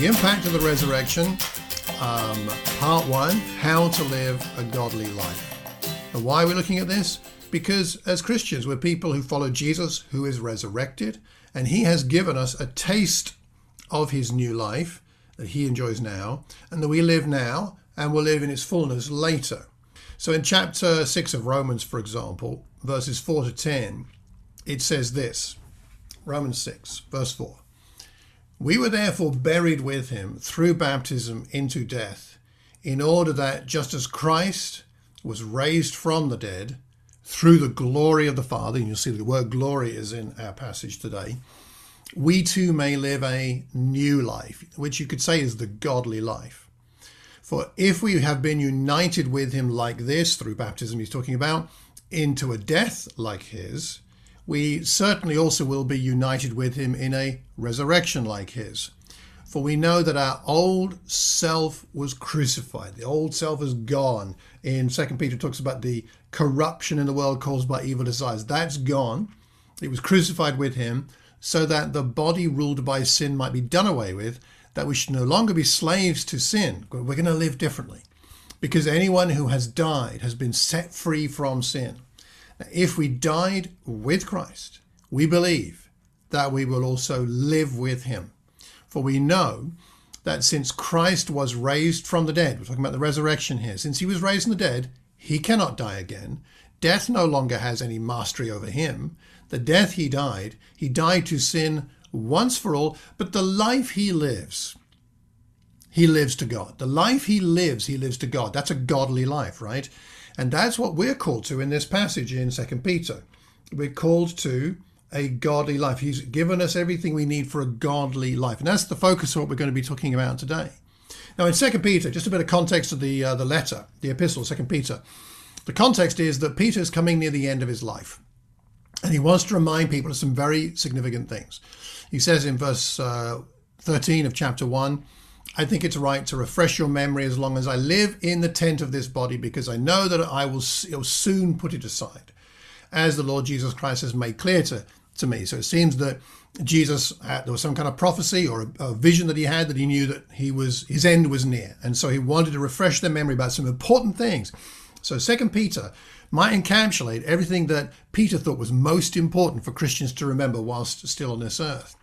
The Impact of the Resurrection, um, Part 1 How to Live a Godly Life. And why are we looking at this? Because as Christians, we're people who follow Jesus, who is resurrected, and he has given us a taste of his new life that he enjoys now, and that we live now and will live in its fullness later. So in chapter 6 of Romans, for example, verses 4 to 10, it says this Romans 6, verse 4. We were therefore buried with him through baptism into death, in order that just as Christ was raised from the dead through the glory of the Father, and you'll see the word glory is in our passage today, we too may live a new life, which you could say is the godly life. For if we have been united with him like this through baptism, he's talking about, into a death like his, we certainly also will be united with him in a resurrection like his. For we know that our old self was crucified. The old self is gone. In Second Peter talks about the corruption in the world caused by evil desires. That's gone. It was crucified with him so that the body ruled by sin might be done away with, that we should no longer be slaves to sin. We're going to live differently. Because anyone who has died has been set free from sin. If we died with Christ, we believe that we will also live with him. For we know that since Christ was raised from the dead, we're talking about the resurrection here, since he was raised from the dead, he cannot die again. Death no longer has any mastery over him. The death he died, he died to sin once for all, but the life he lives, he lives to God. The life he lives, he lives to God. That's a godly life, right? And that's what we're called to in this passage in Second Peter. We're called to a godly life. He's given us everything we need for a godly life. And that's the focus of what we're going to be talking about today. Now, in Second Peter, just a bit of context of the uh, the letter, the epistle, Second Peter. The context is that Peter is coming near the end of his life, and he wants to remind people of some very significant things. He says in verse uh, 13 of chapter one, I think it's right to refresh your memory as long as I live in the tent of this body, because I know that I will soon put it aside, as the Lord Jesus Christ has made clear to, to me. So it seems that Jesus there was some kind of prophecy or a, a, vision that he had that he knew that he was his end was near, and so he wanted to refresh their memory about some important things. So Second Peter might encapsulate everything that Peter thought was most important for Christians to remember whilst still on this earth.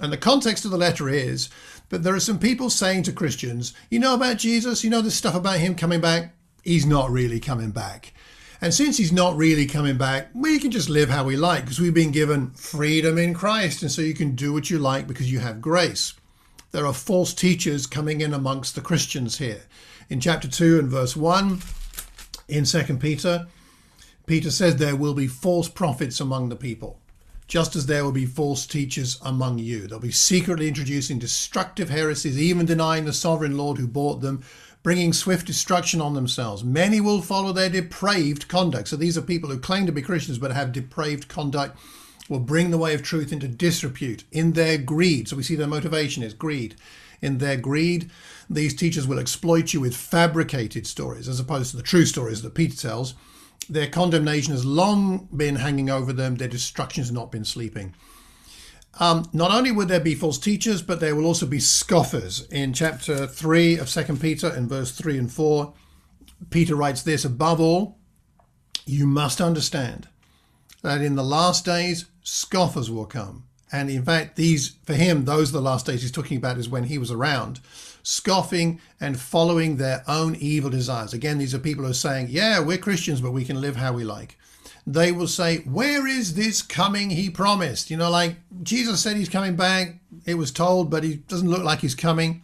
And the context of the letter is that there are some people saying to Christians, you know about Jesus, you know this stuff about him coming back? He's not really coming back. And since he's not really coming back, we can just live how we like because we've been given freedom in Christ. And so you can do what you like because you have grace. There are false teachers coming in amongst the Christians here. In chapter 2 and verse 1 in 2 Peter, Peter says there will be false prophets among the people just as there will be false teachers among you. They'll be secretly introducing destructive heresies, even denying the sovereign Lord who bought them, bringing swift destruction on themselves. Many will follow their depraved conduct. So these are people who claim to be Christians but have depraved conduct, will bring the way of truth into disrepute in their greed. So we see their motivation is greed. In their greed, these teachers will exploit you with fabricated stories as opposed to the true stories that Peter tells their condemnation has long been hanging over them, their destruction has not been sleeping. Um, not only would there be false teachers, but there will also be scoffers. In chapter 3 of 2 Peter, in verse 3 and 4, Peter writes this Above all, you must understand that in the last days, scoffers will come. And in fact, these, for him, those are the last days he's talking about is when he was around scoffing and following their own evil desires. Again, these are people who are saying, Yeah, we're Christians, but we can live how we like. They will say, Where is this coming he promised? You know, like Jesus said he's coming back. It was told, but he doesn't look like he's coming.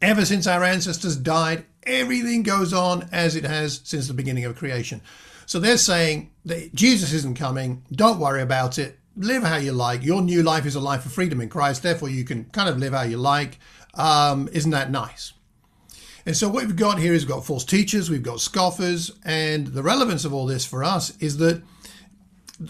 Ever since our ancestors died, everything goes on as it has since the beginning of creation. So they're saying that Jesus isn't coming. Don't worry about it. Live how you like. Your new life is a life of freedom in Christ. Therefore, you can kind of live how you like. Um, isn't that nice? And so what we've got here is we've got false teachers, we've got scoffers, and the relevance of all this for us is that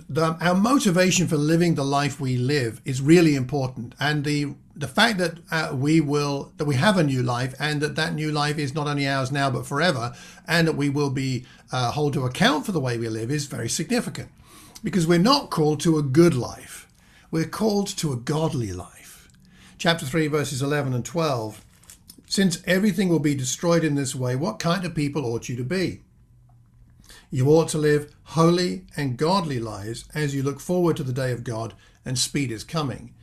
the, our motivation for living the life we live is really important, and the the fact that uh, we will that we have a new life, and that that new life is not only ours now but forever, and that we will be uh, hold to account for the way we live is very significant, because we're not called to a good life, we're called to a godly life chapter 3, verses 11 and 12. Since everything will be destroyed in this way, what kind of people ought you to be? You ought to live holy and godly lives as you look forward to the day of God and speed is coming.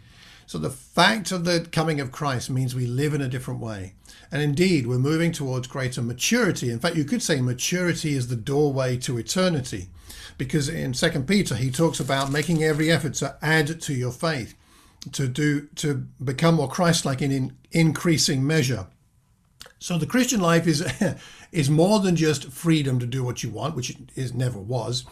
So the fact of the coming of Christ means we live in a different way. And indeed, we're moving towards greater maturity. In fact, you could say maturity is the doorway to eternity. Because in Second Peter, he talks about making every effort to add to your faith, to do to become more Christ-like in, in increasing measure. So the Christian life is is more than just freedom to do what you want, which it is never was.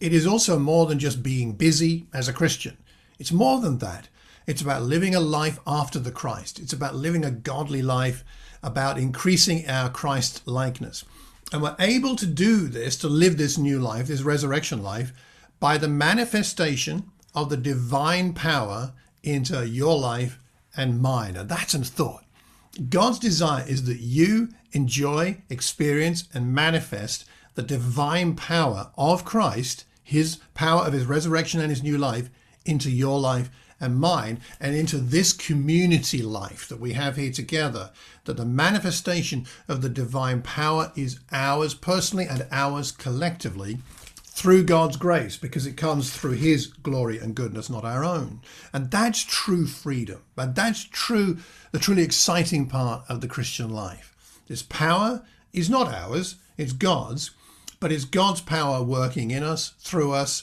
It is also more than just being busy as a Christian. It's more than that. It's about living a life after the Christ. It's about living a godly life, about increasing our Christ likeness. And we're able to do this, to live this new life, this resurrection life, by the manifestation of the divine power into your life and mine. And that's a thought. God's desire is that you enjoy, experience, and manifest the divine power of Christ, his power of his resurrection and his new life, into your life and mine, and into this community life that we have here together. That the manifestation of the divine power is ours personally and ours collectively through God's grace because it comes through His glory and goodness, not our own. And that's true freedom. But that's true, the truly exciting part of the Christian life. This power is not ours, it's God's, but it's God's power working in us, through us.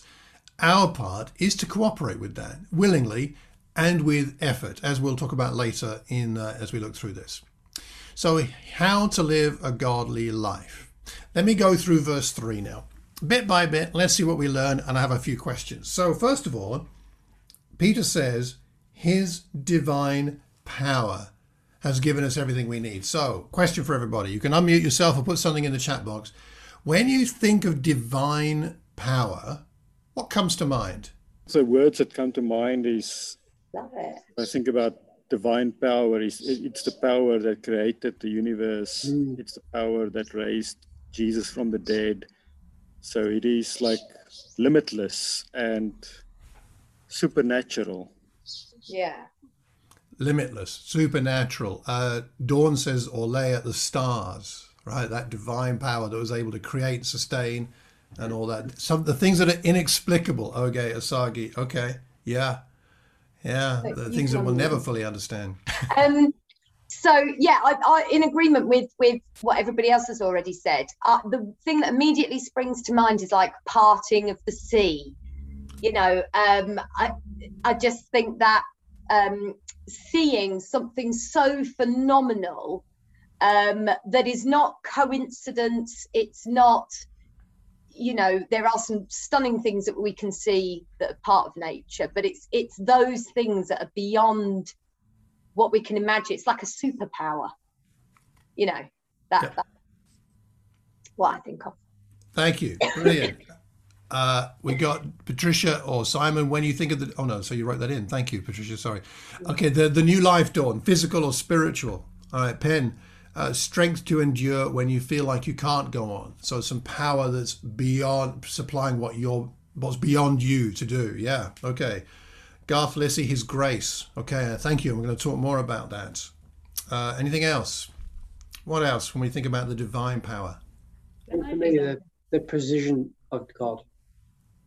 Our part is to cooperate with that willingly and with effort, as we'll talk about later in uh, as we look through this. So, how to live a godly life. Let me go through verse 3 now bit by bit, let's see what we learn, and I have a few questions. So, first of all, Peter says, His divine power has given us everything we need. So, question for everybody you can unmute yourself or put something in the chat box. When you think of divine power, what comes to mind? So, words that come to mind is I think about divine power is it's the power that created the universe. Mm. It's the power that raised Jesus from the dead so it is like limitless and supernatural. Yeah. Limitless, supernatural. Uh, Dawn says, or lay at the stars, right? That divine power that was able to create, sustain, and all that. Some the things that are inexplicable. Okay, Asagi. Okay, yeah, yeah. The things that we'll never fully understand. Um, so yeah I, I, in agreement with with what everybody else has already said uh, the thing that immediately springs to mind is like parting of the sea. You know um, i i just think that um, seeing something so phenomenal um, that is not coincidence it's not you know there are some stunning things that we can see that are part of nature but it's it's those things that are beyond what we can imagine. It's like a superpower. You know, that, yeah. that's what I think of. Thank you. Brilliant. Uh, we got Patricia or Simon. When you think of the, oh no, so you wrote that in. Thank you, Patricia. Sorry. Okay, the the new life dawn, physical or spiritual. All right, Pen. Uh, strength to endure when you feel like you can't go on. So some power that's beyond supplying what you're what's beyond you to do. Yeah. Okay. Garth Lissy, His Grace. Okay, uh, thank you. We're going to talk more about that. Uh, anything else? What else when we think about the divine power? And for me, the, the precision of God.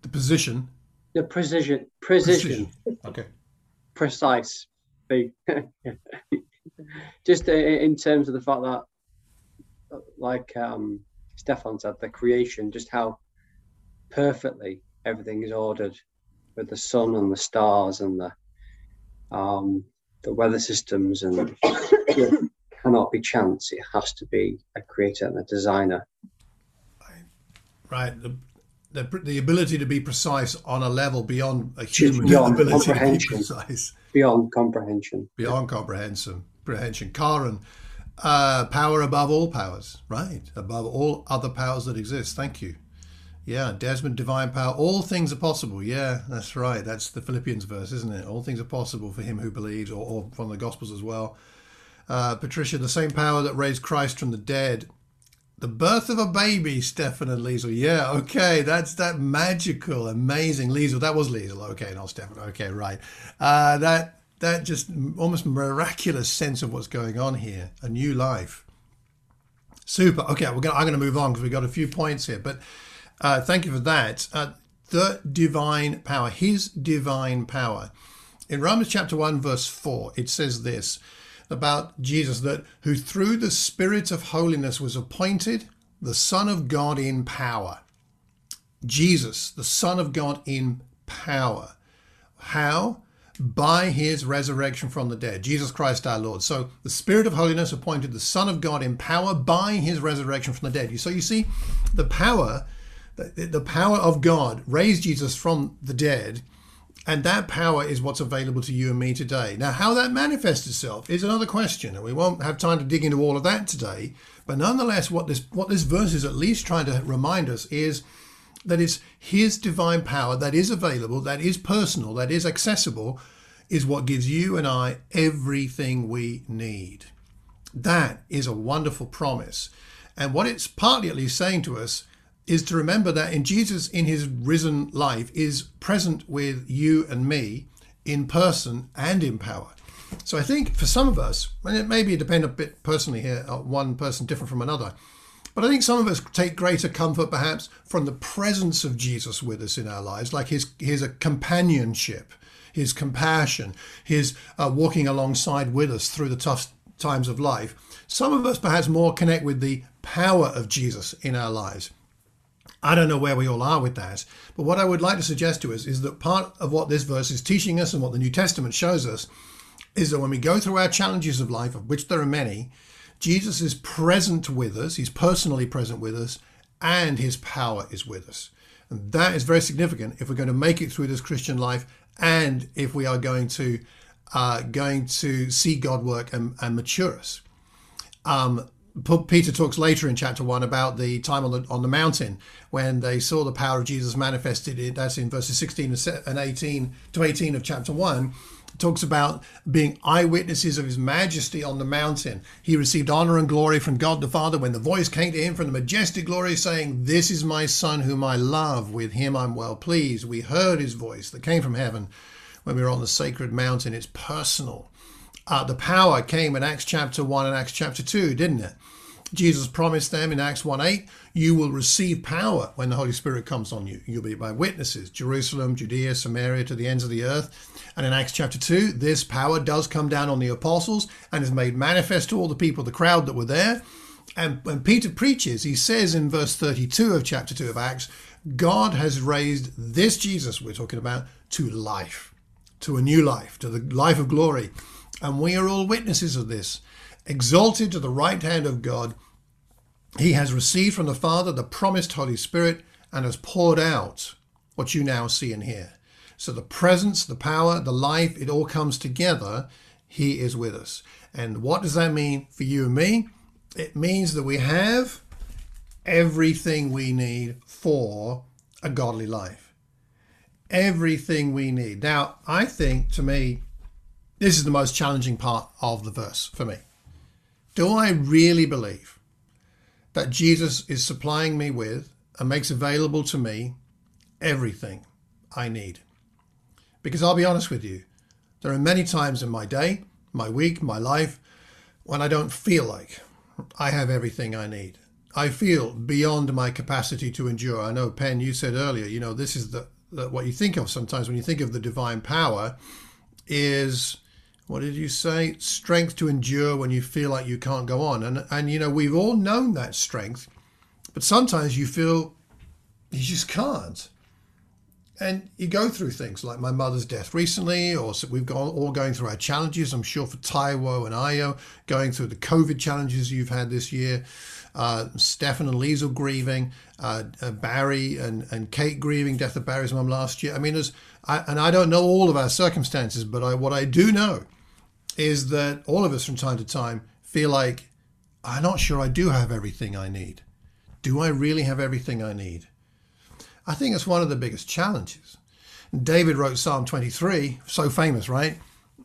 The position? The precision. Precision. precision. Okay. Precise. Just uh, in terms of the fact that, like um, Stefan said, the creation, just how perfectly everything is ordered with the sun and the stars and the um, the weather systems and it cannot be chance. It has to be a creator and a designer. Right. The, the, the ability to be precise on a level beyond a human beyond ability comprehension. to be precise. Beyond comprehension. Beyond comprehension. Comprehension. Karen, uh, power above all powers. Right. Above all other powers that exist. Thank you. Yeah, Desmond, divine power. All things are possible. Yeah, that's right. That's the Philippians verse, isn't it? All things are possible for him who believes, or, or from the Gospels as well. Uh, Patricia, the same power that raised Christ from the dead. The birth of a baby, Stefan and Liesel. Yeah, okay, that's that magical, amazing Liesel. That was Liesel. Okay, not Stefan. Okay, right. Uh, that that just almost miraculous sense of what's going on here, a new life. Super. Okay, we're gonna, I'm going to move on because we've got a few points here, but uh, thank you for that. Uh, the divine power, His divine power. In Romans chapter 1, verse 4, it says this about Jesus that who through the Spirit of holiness was appointed the Son of God in power. Jesus, the Son of God in power. How? By his resurrection from the dead, Jesus Christ our Lord. So the Spirit of holiness appointed the Son of God in power by his resurrection from the dead. So you see, the power, the power of God raised Jesus from the dead and that power is what's available to you and me today. Now, how that manifests itself is another question, and we won't have time to dig into all of that today. But nonetheless, what this what this verse is at least trying to remind us is that it's His divine power that is available, that is personal, that is accessible, is what gives you and I everything we need. That is a wonderful promise. And what it's partly at least saying to us is to remember that in Jesus, in his risen life, is present with you and me in person and in power. So I think for some of us, and it maybe depend a bit personally here, uh, one person different from another, but I think some of us take greater comfort perhaps from the presence of Jesus with us in our lives, like his his companionship, his compassion, his uh, walking alongside with us through the tough times of life. Some of us perhaps more connect with the power of Jesus in our lives. I don't know where we all are with that. But what I would like to suggest to us is that part of what this verse is teaching us and what the New Testament shows us is that when we go through our challenges of life, of which there are many, Jesus is present with us, he's personally present with us, and his power is with us. And that is very significant if we're going to make it through this Christian life and if we are going to uh, going to see God work and, and mature us. Um, Peter talks later in chapter one about the time on the on the mountain when they saw the power of Jesus manifested. In, that's in verses sixteen and eighteen to eighteen of chapter one. It talks about being eyewitnesses of His majesty on the mountain. He received honor and glory from God the Father when the voice came to him from the majestic glory, saying, "This is my Son, whom I love. With him I'm well pleased." We heard His voice that came from heaven when we were on the sacred mountain. It's personal. Uh, the power came in Acts chapter 1 and Acts chapter 2, didn't it? Jesus promised them in Acts 1 8, you will receive power when the Holy Spirit comes on you. You'll be my witnesses, Jerusalem, Judea, Samaria, to the ends of the earth. And in Acts chapter 2, this power does come down on the apostles and is made manifest to all the people, the crowd that were there. And when Peter preaches, he says in verse 32 of chapter 2 of Acts, God has raised this Jesus we're talking about to life, to a new life, to the life of glory. And we are all witnesses of this. Exalted to the right hand of God, he has received from the Father the promised Holy Spirit and has poured out what you now see and hear. So the presence, the power, the life, it all comes together. He is with us. And what does that mean for you and me? It means that we have everything we need for a godly life. Everything we need. Now, I think to me, this is the most challenging part of the verse for me. Do I really believe that Jesus is supplying me with and makes available to me everything I need? Because I'll be honest with you, there are many times in my day, my week, my life, when I don't feel like I have everything I need. I feel beyond my capacity to endure. I know, Penn, you said earlier, you know, this is the, the what you think of sometimes when you think of the divine power is what did you say? Strength to endure when you feel like you can't go on. And and you know, we've all known that strength, but sometimes you feel you just can't. And you go through things like my mother's death recently, or we've gone all going through our challenges. I'm sure for Taiwo and Ayo, going through the COVID challenges you've had this year. Uh, Stefan and Liesl grieving, uh, uh, Barry and, and Kate grieving death of Barry's mum last year. I mean, there's, I, and I don't know all of our circumstances, but I, what I do know is that all of us from time to time feel like, I'm not sure I do have everything I need. Do I really have everything I need? I think it's one of the biggest challenges. David wrote Psalm 23, so famous, right?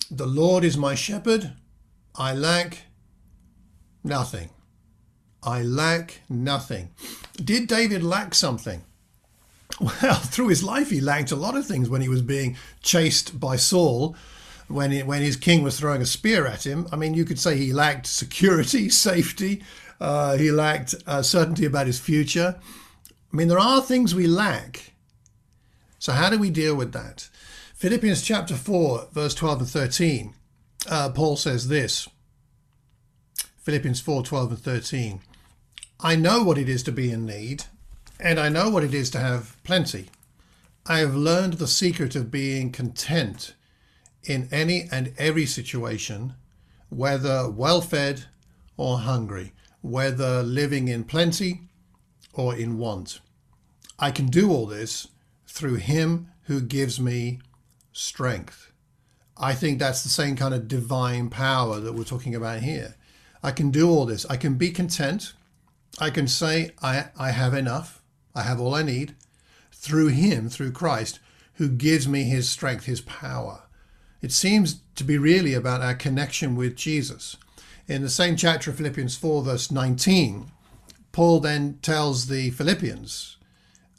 The Lord is my shepherd, I lack nothing. I lack nothing. Did David lack something? Well, through his life, he lacked a lot of things when he was being chased by Saul when he, when his king was throwing a spear at him. I mean, you could say he lacked security, safety. Uh, he lacked uh, certainty about his future. I mean, there are things we lack. So how do we deal with that? Philippians chapter 4, verse 12 and 13, uh, Paul says this. Philippians 4, 12 and 13. I know what it is to be in need, and I know what it is to have plenty. I have learned the secret of being content in any and every situation, whether well fed or hungry, whether living in plenty or in want. I can do all this through Him who gives me strength. I think that's the same kind of divine power that we're talking about here. I can do all this. I can be content. I can say, I, I have enough. I have all I need through Him, through Christ, who gives me His strength, His power. It seems to be really about our connection with Jesus. In the same chapter of Philippians 4, verse 19, Paul then tells the Philippians,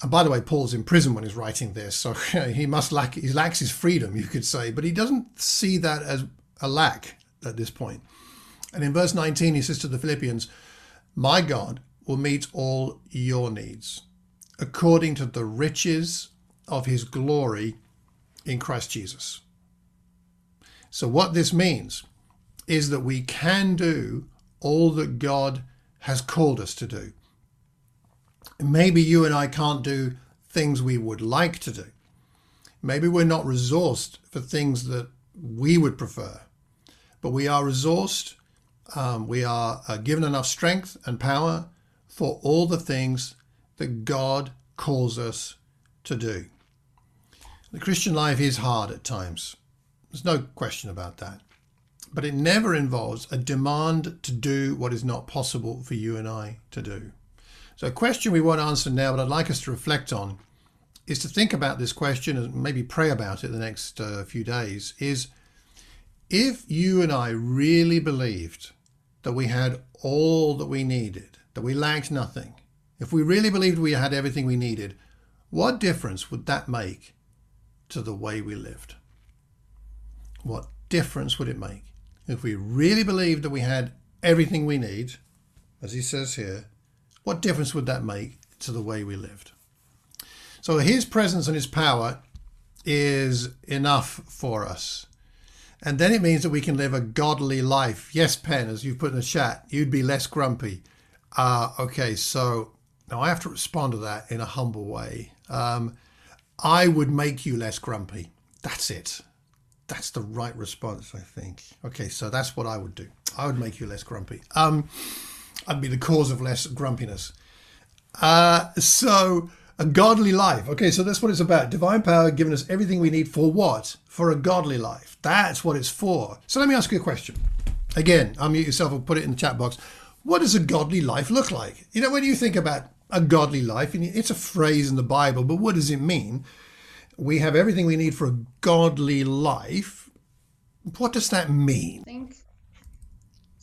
and by the way, Paul's in prison when he's writing this, so he must lack he lacks his freedom, you could say, but he doesn't see that as a lack at this point. And in verse 19, he says to the Philippians, My God will meet all your needs according to the riches of his glory in Christ Jesus. So, what this means is that we can do all that God has called us to do. Maybe you and I can't do things we would like to do. Maybe we're not resourced for things that we would prefer, but we are resourced. Um, we are uh, given enough strength and power for all the things that God calls us to do. The Christian life is hard at times. There's no question about that. But it never involves a demand to do what is not possible for you and I to do. So, a question we won't answer now, but I'd like us to reflect on, is to think about this question and maybe pray about it the next uh, few days. Is if you and I really believed that we had all that we needed, that we lacked nothing, if we really believed we had everything we needed, what difference would that make to the way we lived? What difference would it make if we really believed that we had everything we need, as he says here? What difference would that make to the way we lived? So his presence and his power is enough for us. And then it means that we can live a godly life. Yes, Pen, as you've put in the chat, you'd be less grumpy. Uh, okay, so now I have to respond to that in a humble way. Um, I would make you less grumpy. That's it. That's the right response, I think. Okay, so that's what I would do. I would make you less grumpy. Um, I'd be the cause of less grumpiness. Uh, so a godly life. Okay, so that's what it's about. Divine power giving us everything we need for what? For a godly life. That's what it's for. So let me ask you a question. Again, unmute yourself and put it in the chat box. What does a godly life look like? You know, when you think about a godly life. And it's a phrase in the Bible, but what does it mean? We have everything we need for a godly life. What does that mean? I think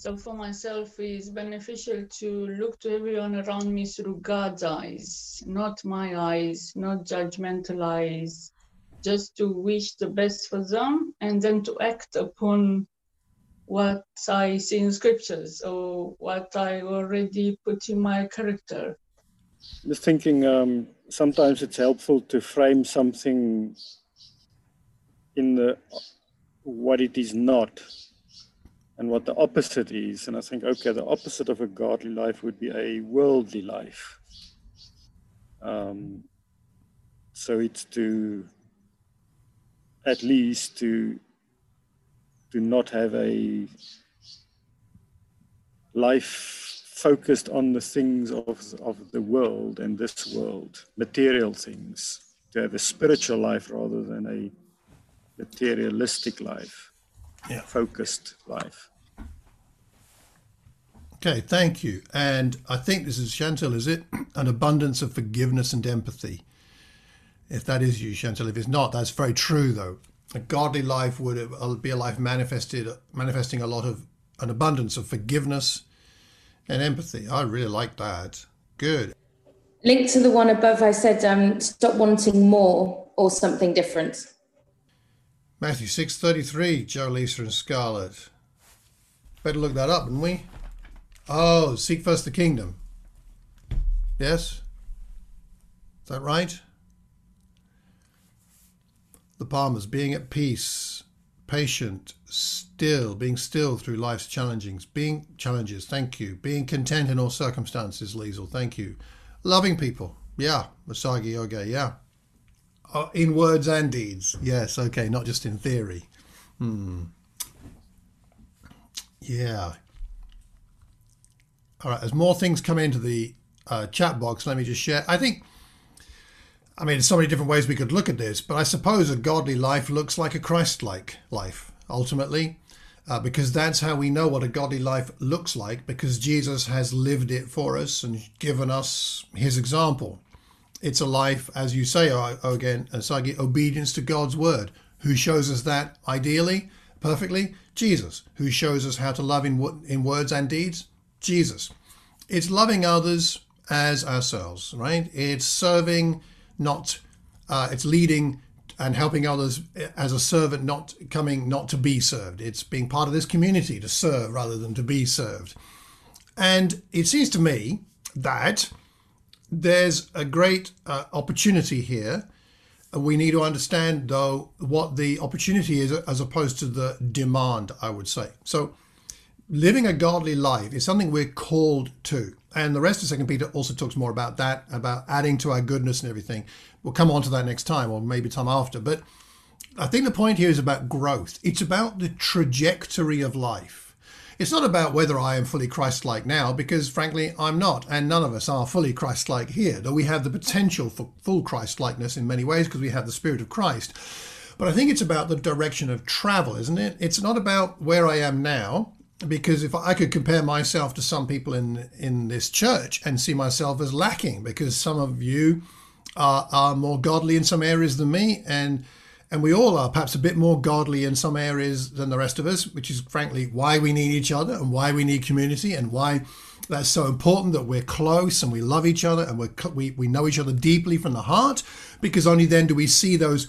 so for myself it's beneficial to look to everyone around me through God's eyes, not my eyes, not judgmental eyes, just to wish the best for them and then to act upon what I see in scriptures or what I already put in my character. Just thinking um, sometimes it's helpful to frame something in the what it is not and what the opposite is. And I think, okay, the opposite of a godly life would be a worldly life. Um, so it's to at least to to not have a life focused on the things of, of the world and this world, material things, to have a spiritual life rather than a materialistic life, yeah. focused life. Okay, thank you. And I think this is Chantal, is it? An abundance of forgiveness and empathy. If that is you, Chantal. If it's not, that's very true, though. A godly life would be a life manifested, manifesting a lot of an abundance of forgiveness and empathy. I really like that. Good. Linked to the one above, I said, um, stop wanting more or something different. Matthew 6.33, Joe, Lisa and Scarlett. Better look that up, didn't we? Oh, seek first the kingdom. Yes? Is that right? The Palmers, being at peace, patient, still, being still through life's challenges, being challenges, thank you. Being content in all circumstances, Liesel, thank you. Loving people, yeah. Masagi Yoga, yeah. Uh, in words and deeds, yes, okay, not just in theory. Hmm. Yeah. All right, as more things come into the uh, chat box, let me just share. I think I mean, there's so many different ways we could look at this, but I suppose a godly life looks like a Christ like life, ultimately, uh, because that's how we know what a godly life looks like, because Jesus has lived it for us and given us his example. It's a life, as you say, again, Sagi, obedience to God's word. Who shows us that ideally, perfectly? Jesus. Who shows us how to love in, in words and deeds? Jesus. It's loving others as ourselves, right? It's serving not uh, it's leading and helping others as a servant, not coming not to be served. It's being part of this community to serve rather than to be served. And it seems to me that there's a great uh, opportunity here. We need to understand, though, what the opportunity is as opposed to the demand, I would say. So, living a godly life is something we're called to. And the rest of second peter also talks more about that about adding to our goodness and everything. We'll come on to that next time or maybe time after. But i think the point here is about growth. It's about the trajectory of life it's not about whether i am fully christ-like now because frankly i'm not and none of us are fully christ-like here though we have the potential for full christ-likeness in many ways because we have the spirit of christ. But i think it's about the direction of travel isn't it? It's not about where i am now because if I could compare myself to some people in in this church and see myself as lacking, because some of you are, are more godly in some areas than me, and and we all are perhaps a bit more godly in some areas than the rest of us, which is frankly why we need each other and why we need community and why that's so important that we're close and we love each other and we we we know each other deeply from the heart, because only then do we see those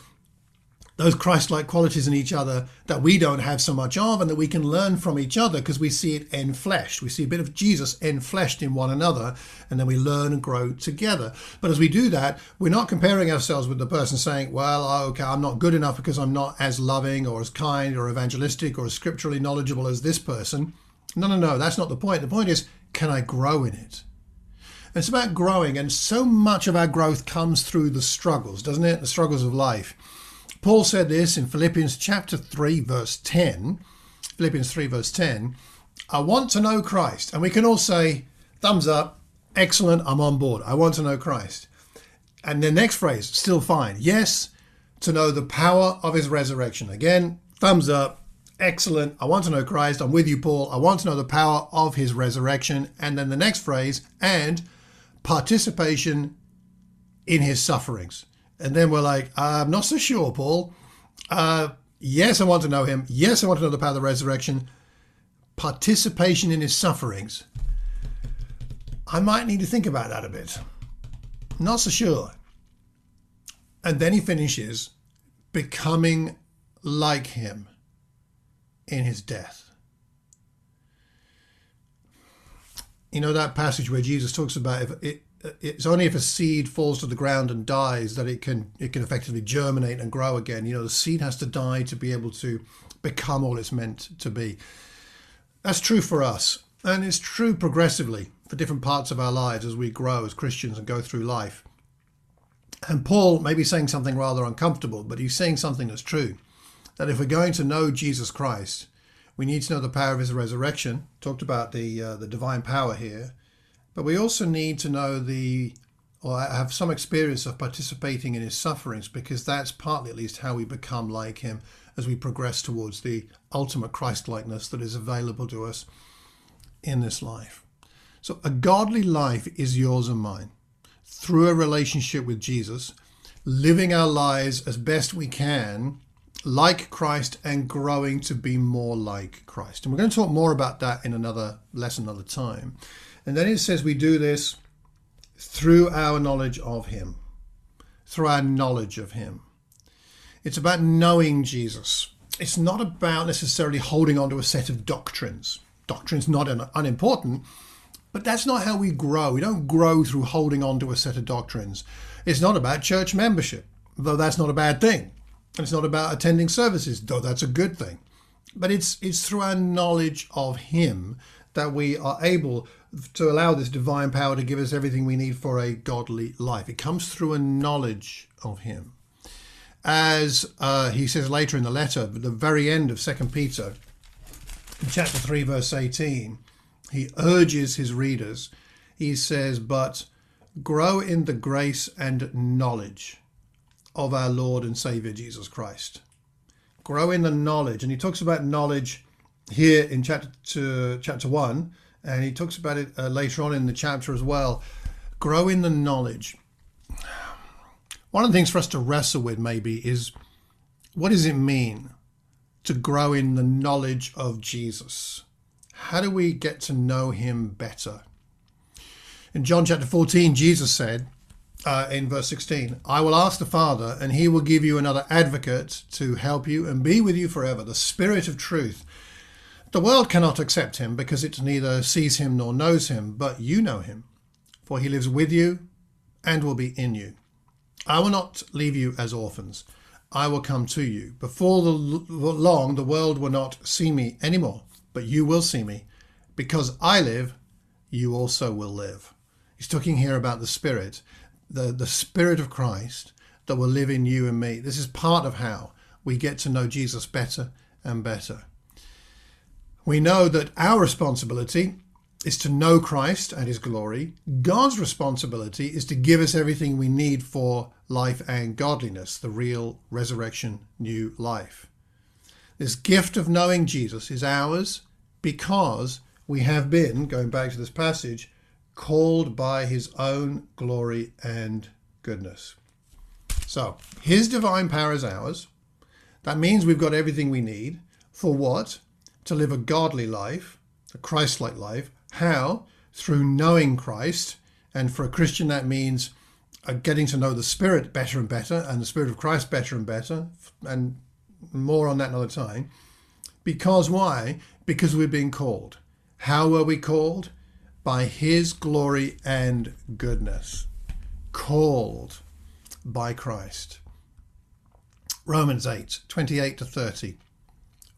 those Christ-like qualities in each other that we don't have so much of and that we can learn from each other because we see it enfleshed. We see a bit of Jesus enfleshed in one another and then we learn and grow together. But as we do that, we're not comparing ourselves with the person saying, well, oh, okay, I'm not good enough because I'm not as loving or as kind or evangelistic or as scripturally knowledgeable as this person. No, no, no, that's not the point. The point is, can I grow in it? It's about growing, and so much of our growth comes through the struggles, doesn't it? The struggles of life. Paul said this in Philippians chapter 3, verse 10. Philippians 3, verse 10. I want to know Christ. And we can all say, thumbs up, excellent, I'm on board. I want to know Christ. And the next phrase, still fine. Yes, to know the power of his resurrection. Again, thumbs up, excellent. I want to know Christ. I'm with you, Paul. I want to know the power of his resurrection. And then the next phrase, and participation in his sufferings. And then we're like, I'm not so sure, Paul. Uh, yes, I want to know him. Yes, I want to know the power of the resurrection. Participation in his sufferings. I might need to think about that a bit. Not so sure. And then he finishes becoming like him in his death. You know that passage where Jesus talks about if it, it's only if a seed falls to the ground and dies that it can it can effectively germinate and grow again. You know, the seed has to die to be able to become all it's meant to be. That's true for us, and it's true progressively for different parts of our lives as we grow as Christians and go through life. And Paul may be saying something rather uncomfortable, but he's saying something that's true. That if we're going to know Jesus Christ, we need to know the power of his resurrection. Talked about the uh, the divine power here but we also need to know the, or have some experience of participating in his sufferings, because that's partly at least how we become like him as we progress towards the ultimate Christ likeness that is available to us in this life. So, a godly life is yours and mine through a relationship with Jesus, living our lives as best we can like Christ and growing to be more like Christ. And we're going to talk more about that in another lesson, another time. And then it says we do this through our knowledge of Him, through our knowledge of Him. It's about knowing Jesus. It's not about necessarily holding on to a set of doctrines. Doctrine's not un- unimportant, but that's not how we grow. We don't grow through holding on to a set of doctrines. It's not about church membership, though that's not a bad thing. It's not about attending services, though that's a good thing. But it's it's through our knowledge of Him that we are able to allow this divine power to give us everything we need for a godly life. It comes through a knowledge of Him. As uh, he says later in the letter, at the very end of Second Peter, chapter 3, verse 18, he urges his readers, he says, But grow in the grace and knowledge of our Lord and Savior Jesus Christ. Grow in the knowledge. And he talks about knowledge here in chapter two, chapter 1, and he talks about it uh, later on in the chapter as well. Grow in the knowledge. One of the things for us to wrestle with maybe is what does it mean to grow in the knowledge of Jesus? How do we get to know him better? In John chapter 14, Jesus said uh, in verse 16, I will ask the Father, and he will give you another advocate to help you and be with you forever, the Spirit of truth. The world cannot accept him because it neither sees him nor knows him, but you know him, for he lives with you and will be in you. I will not leave you as orphans. I will come to you. Before the long, the world will not see me anymore, but you will see me. Because I live, you also will live. He's talking here about the Spirit, the, the Spirit of Christ that will live in you and me. This is part of how we get to know Jesus better and better. We know that our responsibility is to know Christ and his glory. God's responsibility is to give us everything we need for life and godliness, the real resurrection, new life. This gift of knowing Jesus is ours because we have been, going back to this passage, called by his own glory and goodness. So, his divine power is ours. That means we've got everything we need. For what? To live a godly life, a Christ like life. How? Through knowing Christ. And for a Christian, that means uh, getting to know the Spirit better and better, and the Spirit of Christ better and better. And more on that another time. Because why? Because we're being called. How were we called? By His glory and goodness. Called by Christ. Romans 8, 28 to 30.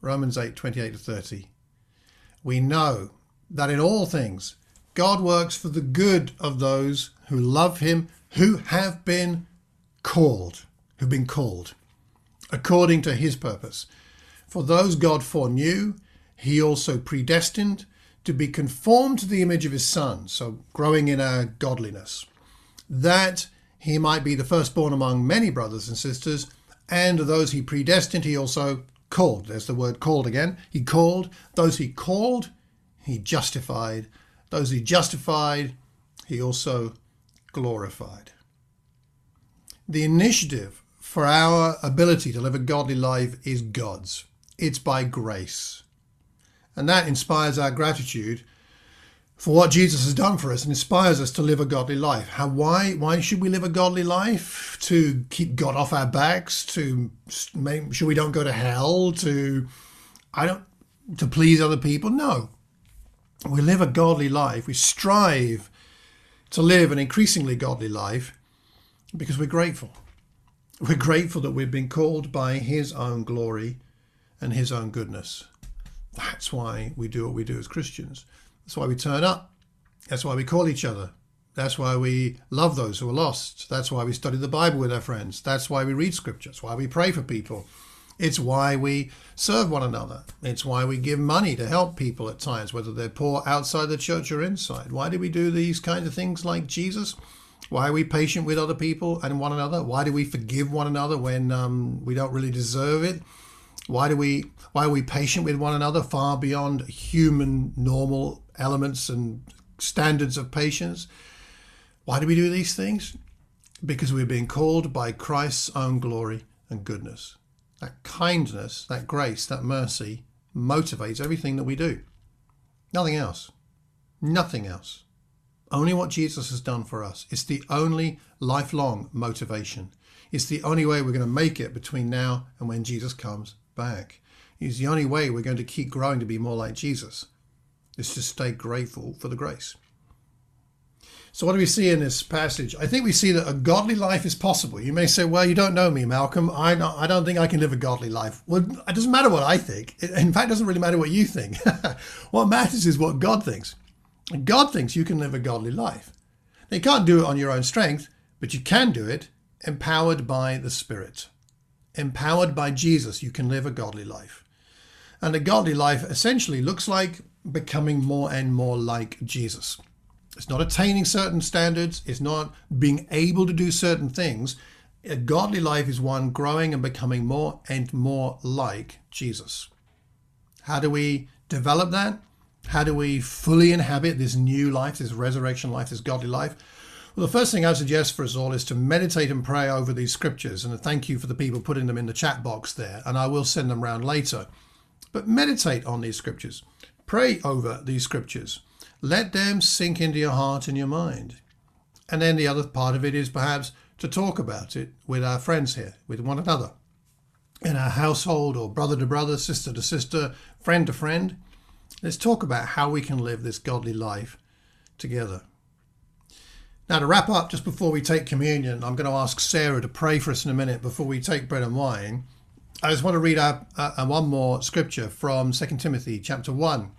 Romans 8, 28 to 30. We know that in all things God works for the good of those who love Him, who have been called, who've been called, according to His purpose. For those God foreknew, He also predestined to be conformed to the image of His Son, so growing in our godliness, that He might be the firstborn among many brothers and sisters, and those He predestined, He also called. There's the word called again. He called. Those He called, He justified. Those He justified, He also glorified. The initiative for our ability to live a godly life is God's. It's by grace. And that inspires our gratitude for what Jesus has done for us and inspires us to live a godly life. How why why should we live a godly life? To keep God off our backs, to make sure we don't go to hell, to I don't to please other people. No. We live a godly life. We strive to live an increasingly godly life because we're grateful. We're grateful that we've been called by His own glory and His own goodness. That's why we do what we do as Christians. That's why we turn up. That's why we call each other. That's why we love those who are lost. That's why we study the Bible with our friends. That's why we read scripture. It's why we pray for people. It's why we serve one another. It's why we give money to help people at times, whether they're poor outside the church or inside. Why do we do these kinds of things like Jesus? Why are we patient with other people and one another? Why do we forgive one another when um, we don't really deserve it? Why do we? Why are we patient with one another far beyond human normal elements and standards of patience? Why do we do these things? Because we're being called by Christ's own glory and goodness. That kindness, that grace, that mercy motivates everything that we do. Nothing else. Nothing else. Only what Jesus has done for us. It's the only lifelong motivation. It's the only way we're going to make it between now and when Jesus comes back. It's the only way we're going to keep growing to be more like Jesus. Is to stay grateful for the grace. So, what do we see in this passage? I think we see that a godly life is possible. You may say, well, you don't know me, Malcolm. I don't, I don't think I can live a godly life. Well, it doesn't matter what I think. in fact, it doesn't really matter what you think. what matters is what God thinks. God thinks you can live a godly life. Now, you can't do it on your own strength, but you can do it empowered by the Spirit. Empowered by Jesus, you can live a godly life. And a godly life essentially looks like becoming more and more like Jesus. It's not attaining certain standards, it's not being able to do certain things. A godly life is one growing and becoming more and more like Jesus. How do we develop that? How do we fully inhabit this new life, this resurrection life, this godly life? Well, the first thing I suggest for us all is to meditate and pray over these scriptures. And thank you for the people putting them in the chat box there. And I will send them around later. But meditate on these scriptures, pray over these scriptures. Let them sink into your heart and your mind. And then the other part of it is perhaps to talk about it with our friends here, with one another, in our household or brother to brother, sister to sister, friend to friend. Let's talk about how we can live this godly life together. Now, to wrap up, just before we take communion, I'm going to ask Sarah to pray for us in a minute before we take bread and wine. I just want to read out uh, one more scripture from 2 Timothy chapter 1,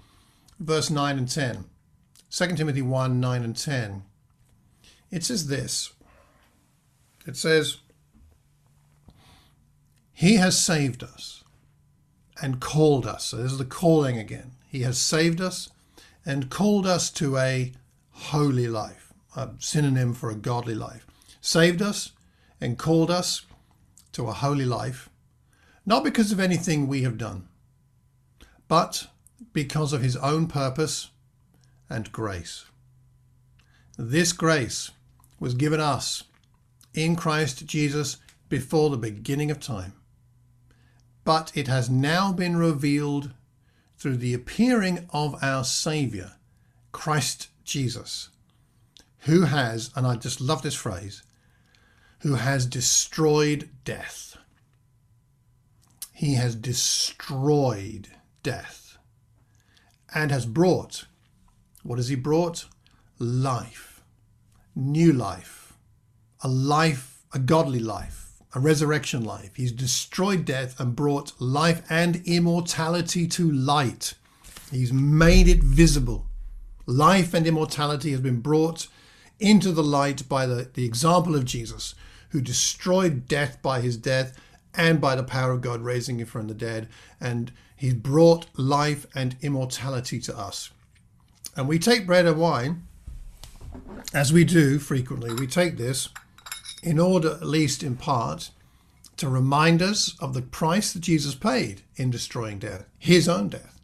verse 9 and 10. 2 Timothy 1 9 and 10. It says this It says, He has saved us and called us. So this is the calling again. He has saved us and called us to a holy life, a synonym for a godly life. Saved us and called us to a holy life, not because of anything we have done, but because of his own purpose and grace. This grace was given us in Christ Jesus before the beginning of time, but it has now been revealed through the appearing of our Saviour, Christ Jesus, who has, and I just love this phrase, who has destroyed death. He has destroyed death and has brought what has he brought? Life, new life, a life, a godly life, a resurrection life. He's destroyed death and brought life and immortality to light. He's made it visible. Life and immortality has been brought into the light by the, the example of Jesus, who destroyed death by his death and by the power of God raising him from the dead. And he brought life and immortality to us. And we take bread and wine, as we do frequently, we take this in order, at least in part, to remind us of the price that Jesus paid in destroying death, his own death,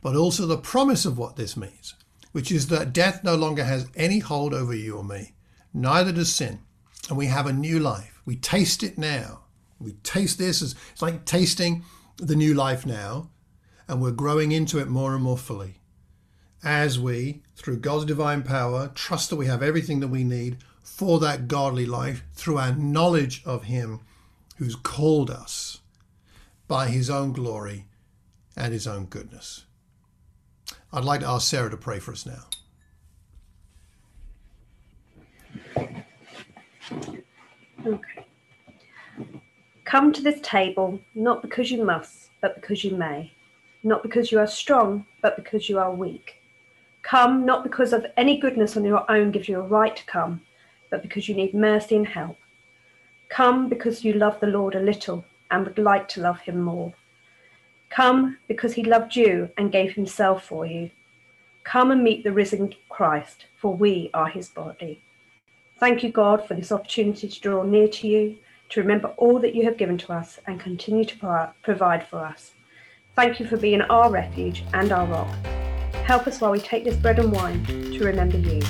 but also the promise of what this means, which is that death no longer has any hold over you or me, neither does sin, and we have a new life. We taste it now. We taste this as it's like tasting the new life now, and we're growing into it more and more fully as we, through God's divine power, trust that we have everything that we need for that godly life through our knowledge of Him who's called us by His own glory and His own goodness. I'd like to ask Sarah to pray for us now. Okay. Come to this table not because you must, but because you may. Not because you are strong, but because you are weak Come not because of any goodness on your own gives you a right to come, but because you need mercy and help. Come because you love the Lord a little and would like to love him more. Come because he loved you and gave himself for you. Come and meet the risen Christ, for we are his body. Thank you, God, for this opportunity to draw near to you, to remember all that you have given to us and continue to provide for us. Thank you for being our refuge and our rock. Help us while we take this bread and wine to remember you.